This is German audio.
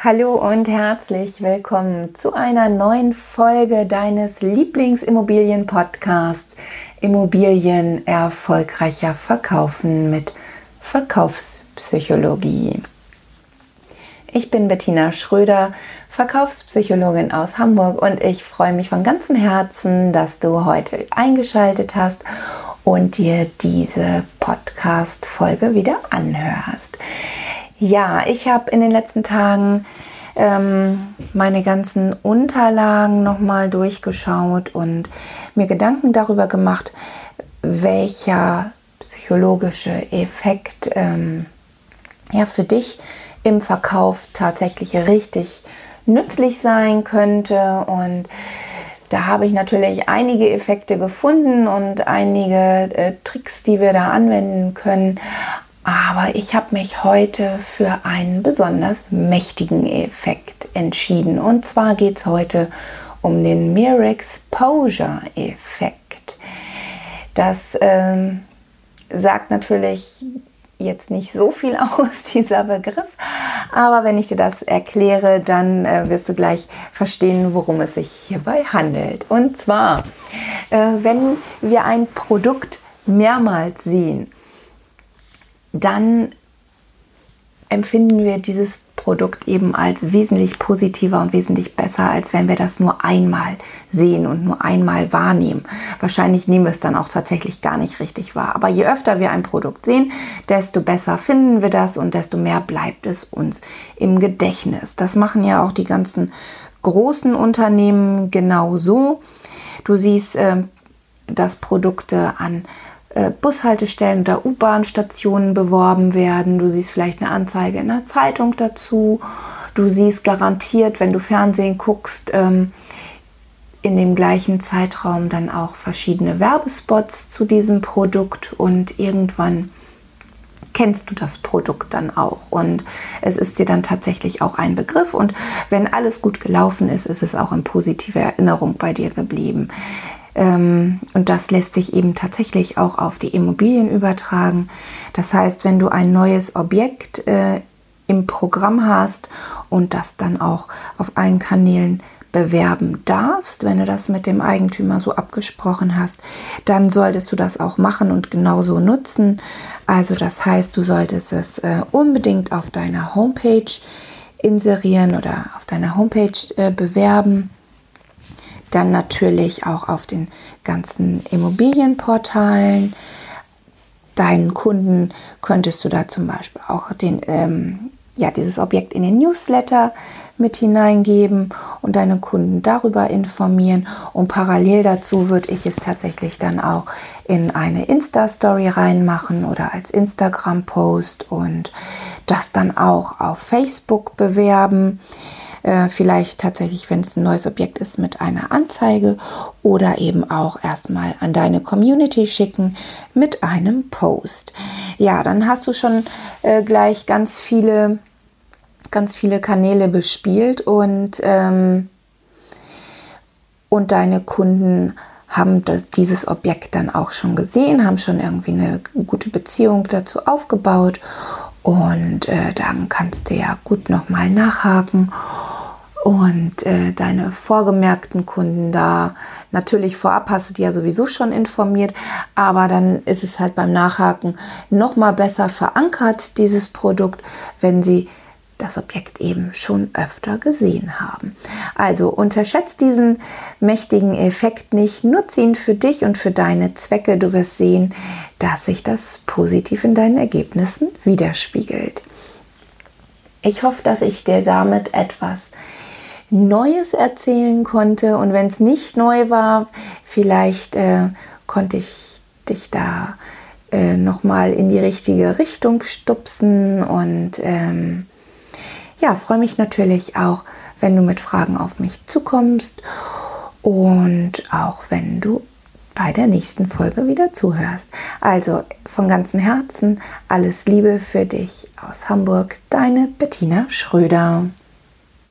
Hallo und herzlich willkommen zu einer neuen Folge deines Lieblingsimmobilien-Podcasts Immobilien erfolgreicher verkaufen mit Verkaufspsychologie. Ich bin Bettina Schröder, Verkaufspsychologin aus Hamburg und ich freue mich von ganzem Herzen, dass du heute eingeschaltet hast und dir diese Podcast-Folge wieder anhörst. Ja, ich habe in den letzten Tagen ähm, meine ganzen Unterlagen nochmal durchgeschaut und mir Gedanken darüber gemacht, welcher psychologische Effekt ähm, ja, für dich im Verkauf tatsächlich richtig nützlich sein könnte. Und da habe ich natürlich einige Effekte gefunden und einige äh, Tricks, die wir da anwenden können. Aber ich habe mich heute für einen besonders mächtigen Effekt entschieden. Und zwar geht es heute um den Mere Exposure Effekt. Das ähm, sagt natürlich jetzt nicht so viel aus, dieser Begriff. Aber wenn ich dir das erkläre, dann äh, wirst du gleich verstehen, worum es sich hierbei handelt. Und zwar, äh, wenn wir ein Produkt mehrmals sehen, dann empfinden wir dieses Produkt eben als wesentlich positiver und wesentlich besser, als wenn wir das nur einmal sehen und nur einmal wahrnehmen. Wahrscheinlich nehmen wir es dann auch tatsächlich gar nicht richtig wahr. Aber je öfter wir ein Produkt sehen, desto besser finden wir das und desto mehr bleibt es uns im Gedächtnis. Das machen ja auch die ganzen großen Unternehmen genauso. Du siehst, äh, dass Produkte an Bushaltestellen oder U-Bahn-Stationen beworben werden. Du siehst vielleicht eine Anzeige in der Zeitung dazu. Du siehst garantiert, wenn du Fernsehen guckst, ähm, in dem gleichen Zeitraum dann auch verschiedene Werbespots zu diesem Produkt und irgendwann kennst du das Produkt dann auch und es ist dir dann tatsächlich auch ein Begriff und wenn alles gut gelaufen ist, ist es auch in positiver Erinnerung bei dir geblieben. Ähm, und das lässt sich eben tatsächlich auch auf die Immobilien übertragen. Das heißt, wenn du ein neues Objekt äh, im Programm hast und das dann auch auf allen Kanälen bewerben darfst, wenn du das mit dem Eigentümer so abgesprochen hast, dann solltest du das auch machen und genauso nutzen. Also das heißt, du solltest es äh, unbedingt auf deiner Homepage inserieren oder auf deiner Homepage äh, bewerben dann natürlich auch auf den ganzen Immobilienportalen. Deinen Kunden könntest du da zum Beispiel auch den, ähm, ja, dieses Objekt in den Newsletter mit hineingeben und deine Kunden darüber informieren. Und parallel dazu würde ich es tatsächlich dann auch in eine Insta-Story reinmachen oder als Instagram-Post und das dann auch auf Facebook bewerben. Äh, vielleicht tatsächlich, wenn es ein neues Objekt ist, mit einer Anzeige oder eben auch erstmal an deine Community schicken mit einem Post. Ja, dann hast du schon äh, gleich ganz viele, ganz viele Kanäle bespielt und, ähm, und deine Kunden haben das, dieses Objekt dann auch schon gesehen, haben schon irgendwie eine gute Beziehung dazu aufgebaut und äh, dann kannst du ja gut nochmal nachhaken und äh, deine vorgemerkten Kunden da. Natürlich vorab hast du die ja sowieso schon informiert, aber dann ist es halt beim Nachhaken noch mal besser verankert, dieses Produkt, wenn sie das Objekt eben schon öfter gesehen haben. Also unterschätzt diesen mächtigen Effekt nicht, nutze ihn für dich und für deine Zwecke. Du wirst sehen, dass sich das positiv in deinen Ergebnissen widerspiegelt. Ich hoffe, dass ich dir damit etwas Neues erzählen konnte. Und wenn es nicht neu war, vielleicht äh, konnte ich dich da äh, nochmal in die richtige Richtung stupsen. Und ähm, ja, freue mich natürlich auch, wenn du mit Fragen auf mich zukommst und auch wenn du bei der nächsten Folge wieder zuhörst. Also von ganzem Herzen alles Liebe für dich aus Hamburg, deine Bettina Schröder.